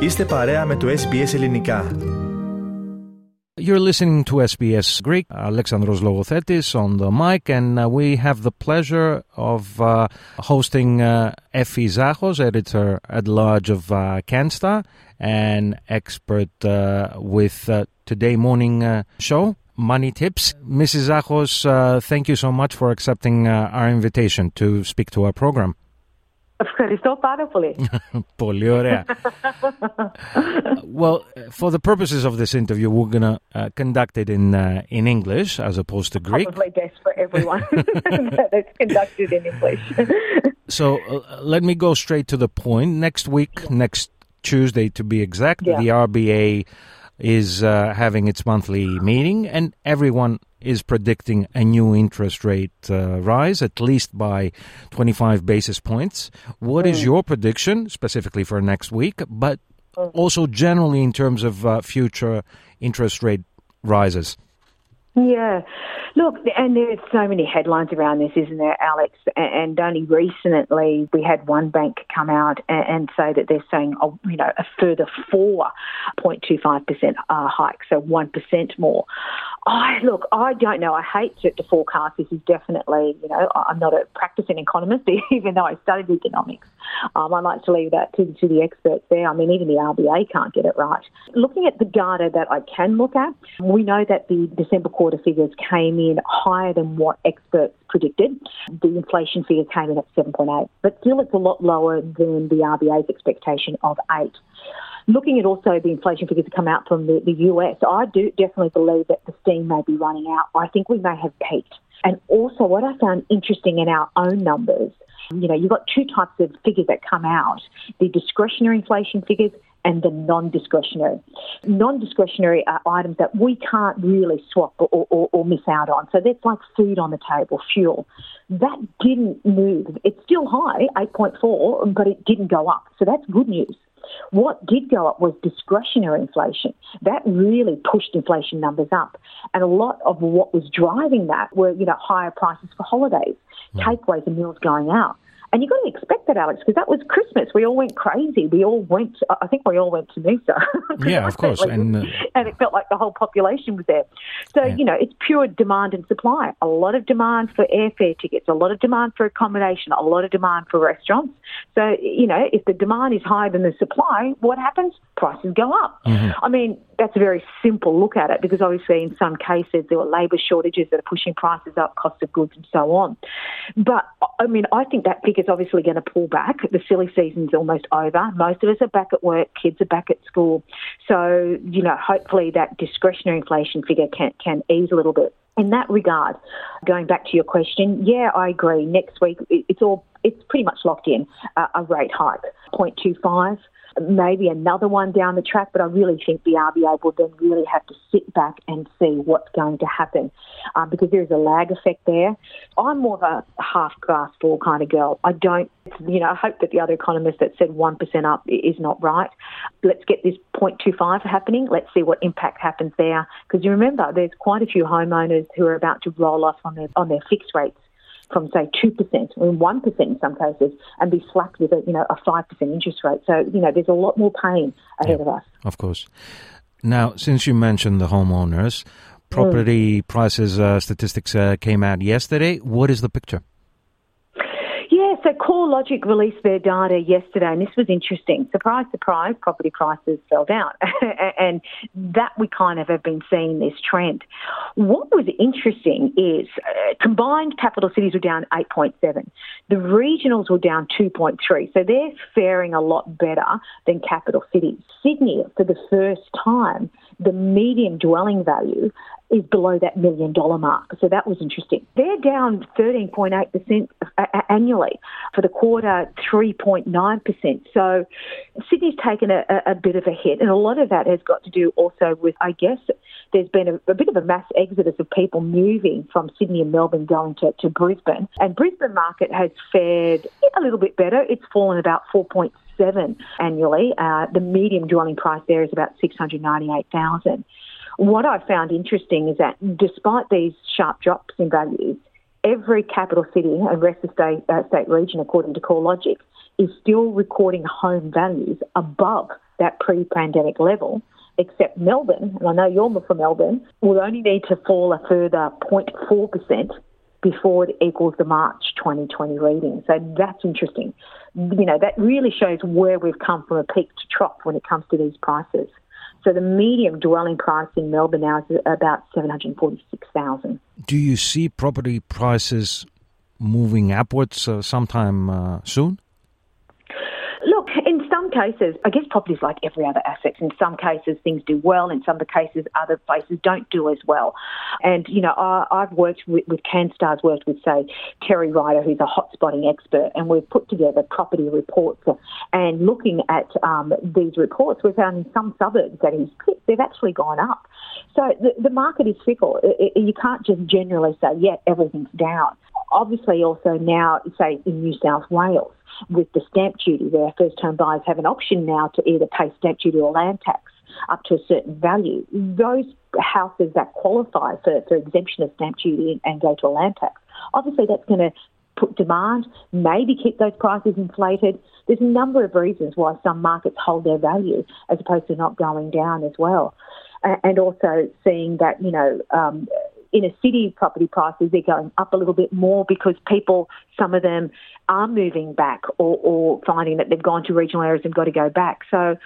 Είστε παρέα με το SBS Ελληνικά. You're listening to SBS Greek. Alexandros Logothetis on the mic, and uh, we have the pleasure of uh, hosting uh, Effie Zachos, editor at large of uh, Canstar, and expert uh, with uh, Today Morning uh, Show. Money Tips. Mrs. Zachos, uh, thank you so much for accepting uh, our invitation to speak to our program. Ευχαριστώ πάρα πολύ. Πολύ ωραία. well, for the purposes of this interview, we're going to uh, conduct it in uh, in English as opposed to Greek. Probably best for everyone that it's conducted in English. So uh, let me go straight to the point. Next week, next Tuesday to be exact, Yeah. the RBA is uh, having its monthly meeting, and everyone is predicting a new interest rate uh, rise, at least by 25 basis points. What is your prediction, specifically for next week, but also generally in terms of uh, future interest rate rises? Yeah. Look, and there's so many headlines around this, isn't there, Alex? A- And only recently we had one bank come out and say that they're saying, oh, you know, a further 4.25% uh, hike, so 1% more. I look, I don't know. I hate to, to forecast. This is definitely, you know, I'm not a practicing economist, even though I studied economics. Um, I like to leave that to, to the experts there. I mean, even the RBA can't get it right. Looking at the data that I can look at, we know that the December quarter figures came in higher than what experts predicted. The inflation figure came in at 7.8, but still it's a lot lower than the RBA's expectation of 8 looking at also the inflation figures that come out from the, the US, I do definitely believe that the steam may be running out. I think we may have peaked. And also, what I found interesting in our own numbers, you know, you've got two types of figures that come out the discretionary inflation figures and the non discretionary. Non discretionary are items that we can't really swap or, or, or miss out on. So that's like food on the table, fuel. That didn't move. It's still high, 8.4, but it didn't go up. So that's good news. What did go up was discretionary inflation. That really pushed inflation numbers up. And a lot of what was driving that were, you know, higher prices for holidays, hmm. takeaways and meals going out. And you've got to expect that, Alex, because that was Christmas. We all went crazy. We all went, I think we all went to Noosa. Yeah, of course. And, uh, and it felt like the whole population was there. So, Yeah. you know, it's pure demand and supply. A lot of demand for airfare tickets, a lot of demand for accommodation, a lot of demand for restaurants. So, you know, if the demand is higher than the supply, what happens? Prices go up. I mean, that's a very simple look at it because obviously in some cases there were labour shortages that are pushing prices up, cost of goods and so on. But I mean, I think that figure is obviously going to pull back. The silly season's almost over. Most of us are back at work, kids are back at school. So, you know, hopefully that discretionary inflation figure can, can ease a little bit. In that regard, going back to your question, yeah, I agree. Next week, it's all it's pretty much locked in uh, a rate hike, 0.25 maybe another one down the track, but I really think the RBA will then really have to sit back and see what's going to happen um, because there is a lag effect there. I'm more of a half glass full kind of girl. I don't, you know, I hope that the other economist that said 1% up is not right. Let's get this 0.25 happening. Let's see what impact happens there because you remember there's quite a few homeowners who are about to roll off on their, on their fixed rates from say two percent, or one percent in some cases, and be slapped with a you know a five percent interest rate. So you know there's a lot more pain ahead of us. Of course. Now, since you mentioned the homeowners, property prices uh, statistics uh, came out yesterday. What is the picture? CoreLogic released their data yesterday, and this was interesting. Surprise, surprise, property prices fell down. and that we kind of have been seeing this trend. What was interesting is uh, combined capital cities were down 8.7. The regionals were down 2.3. So they're faring a lot better than capital cities. Sydney, for the first time, the median dwelling value is below that million dollar mark. So that was interesting. They're down 13.8% a- a- annually. For the quarter, 3.9%. So Sydney's taken a, a- bit of a hit. And a lot of that has got to do also with, I guess, there's been a, a bit of a mass exodus of people moving from Sydney and Melbourne going to, to Brisbane. And Brisbane market has fared a little bit better. It's fallen about 4.7 annually. Uh, the medium dwelling price there is about 698,000. What I found interesting is that despite these sharp drops in values, every capital city and rest of state, uh, state region, according to CoreLogic, is still recording home values above that pre-pandemic level, except Melbourne, and I know you're from Melbourne, will only need to fall a further 0.4% before it equals the March 2020 reading. So that's interesting. You know, that really shows where we've come from a peak to trough when it comes to these prices. So the medium dwelling price in Melbourne now is about 746,000. Do you see property prices moving upwards uh, sometime uh, soon? Cases, I guess property is like every other asset. In some cases, things do well. In some cases, other places don't do as well. And, you know, I, have worked with, with Canstar's worked with, say, Terry Ryder, who's a hotspotting expert, and we've put together property reports. And looking at um, these reports, we found in some suburbs that he's picked, they've actually gone up. So the, the market is fickle. It, it, you can't just generally say, yeah, everything's down. Obviously, also now, say, in New South Wales, with the stamp duty, where first home buyers have an option now to either pay stamp duty or land tax up to a certain value. Those houses that qualify for, for exemption of stamp duty and go to a land tax, obviously that's going to put demand, maybe keep those prices inflated. There's a number of reasons why some markets hold their value as opposed to not going down as well. And also seeing that, you know, um, inner city property prices, they're going up a little bit more because people, some of them are moving back or, or finding that they've gone to regional areas and got to go back. So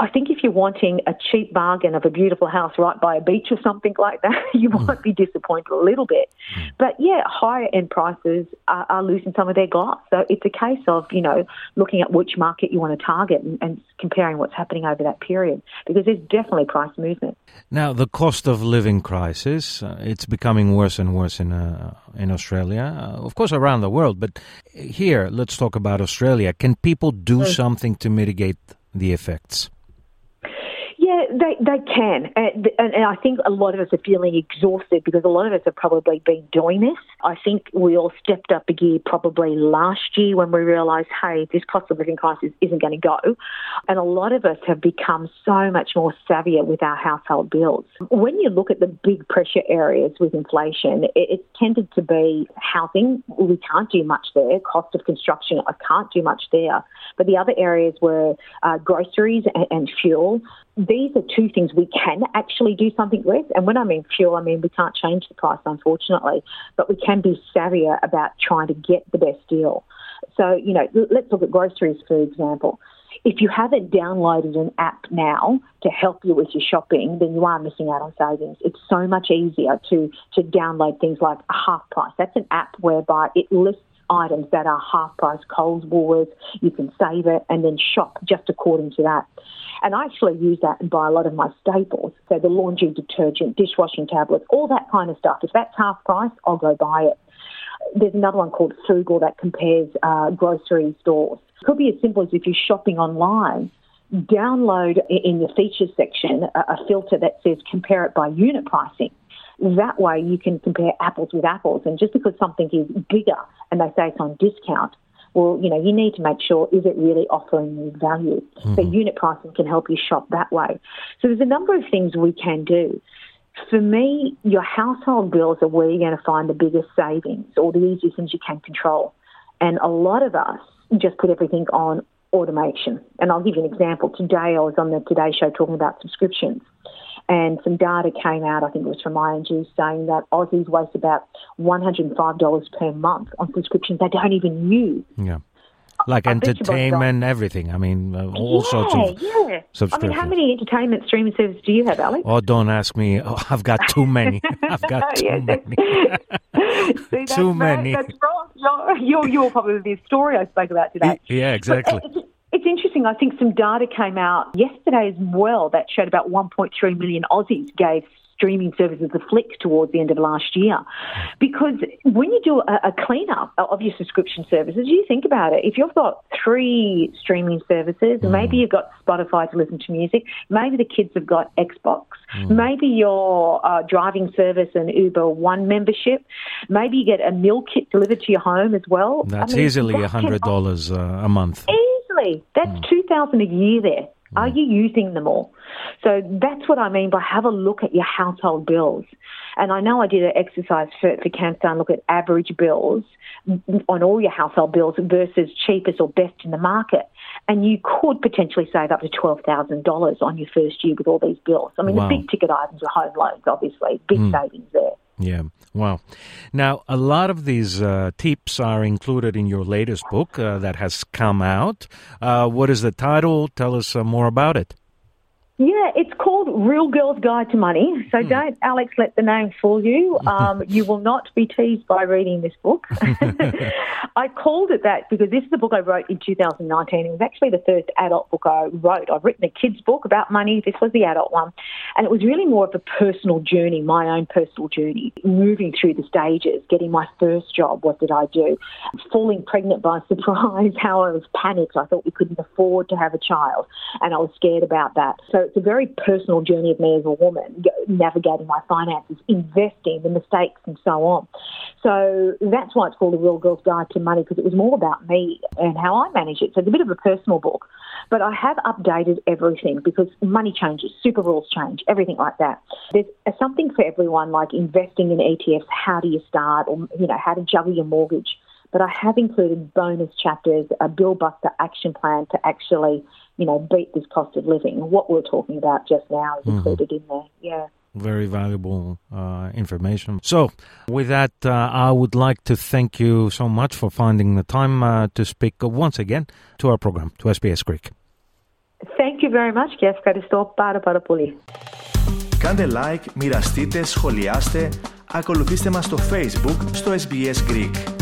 I think if you're wanting a cheap bargain of a beautiful house right by a beach or something like that, you might be disappointed a little bit. Mm. But yeah, higher end prices are, are, losing some of their glass. So it's a case of, you know, looking at which market you want to target and, and comparing what's happening over that period because there's definitely price movement. Now, the cost of living crisis, uh, it's becoming worse and worse in, uh, in Australia, uh, of course, around the world. But here, let's talk about Australia. Can people do mm. something to mitigate the effects? They, they can. And, and, I think a lot of us are feeling exhausted because a lot of us have probably been doing this. I think we all stepped up a gear probably last year when we realised, hey, this cost of living crisis isn't going to go. And a lot of us have become so much more savvier with our household bills. When you look at the big pressure areas with inflation, it, it's tended to be housing. We can't do much there. Cost of construction, I can't do much there. But the other areas were uh, groceries and, and fuel these are two things we can actually do something with. And when I mean fuel, I mean we can't change the price, unfortunately, but we can be savvier about trying to get the best deal. So, you know, let's look at groceries, for example. If you haven't downloaded an app now to help you with your shopping, then you are missing out on savings. It's so much easier to, to download things like a half price. That's an app whereby it lists items that are half price Coles, Woolworths. You can save it and then shop just according to that. And I actually use that and buy a lot of my staples. So the laundry detergent, dishwashing tablets, all that kind of stuff. If that's half price, I'll go buy it. There's another one called Frugl that compares uh, grocery stores. It could be as simple as if you're shopping online, download in the features section a, a filter that says compare it by unit pricing. That way you can compare apples with apples. And just because something is bigger and they say it's on discount, well, you know, you need to make sure is it really offering you value. Mm-hmm. So unit pricing can help you shop that way. So there's a number of things we can do. For me, your household bills are where you're going to find the biggest savings or the easiest things you can control. And a lot of us just put everything on automation. And I'll give you an example. Today I was on the Today Show talking about subscriptions. And some data came out, I think it was from ING, saying that Aussies waste about $105 per month on subscriptions they don't even use. Yeah. Like I entertainment, everything. I mean, uh, all yeah, sorts of yeah. I mean, how many entertainment streaming services do you have, Alex? Oh, don't ask me. Oh, I've got too many. I've got too many. See, too many. That's wrong. You're, you're, probably the story I spoke about today. Yeah, exactly. But, uh, interesting. I think some data came out yesterday as well that showed about 1.3 million Aussies gave streaming services a flick towards the end of last year. Because when you do a, a cleanup of your subscription services, you think about it. If you've got three streaming services, mm. maybe you've got Spotify to listen to music, maybe the kids have got Xbox, mm. maybe your uh, driving service and Uber One membership, maybe you get a meal kit delivered to your home as well. That's I mean, easily $100 uh, a month. Easily. That's mm. 2000 a year there Are you using them all? So that's what I mean by have a look at your household bills. And I know I did an exercise for, for Canstar and look at average bills on all your household bills versus cheapest or best in the market. And you could potentially save up to $12,000 on your first year with all these bills. I mean, wow. the big ticket items are home loans, obviously, big mm. savings there. Yeah, wow. Now, a lot of these uh, tips are included in your latest book uh, that has come out. Uh, what is the title? Tell us uh, more about it. Yeah, it's called Real Girl's Guide to Money. So mm. don't, Alex, let the name fool you. Um, you will not be teased by reading this book. I called it that because this is a book I wrote in 2019. It was actually the first adult book I wrote. I've written a kid's book about money. This was the adult one. And it was really more of a personal journey, my own personal journey, moving through the stages, getting my first job. What did I do? Falling pregnant by surprise, how I was panicked. I thought we couldn't afford to have a child. And I was scared about that. So it's a very personal journey of me as a woman, navigating my finances, investing, the mistakes, and so on. So that's why it's called A Real Girl's Guide to Money, because it was more about me and how I manage it. So it's a bit of a personal book. But I have updated everything because money changes, super rules change, everything like that. There's something for everyone, like investing in ETFs, how do you start, or, you know, how to juggle your mortgage but I have included bonus chapters, a bill buster action plan to actually, you know, beat this cost of living. What we're talking about just now is mm-hmm. included in there. Yeah. Very valuable uh, information. So, with that, uh, I would like to thank you so much for finding the time uh, to speak once again to our program, to SBS Greek. Thank you very much και ευχαριστώ πάρα πάρα πολύ. Κάντε like, μοιραστείτε, σχολιάστε, ακολουθήστε μας στο Facebook, στο SBS Greek.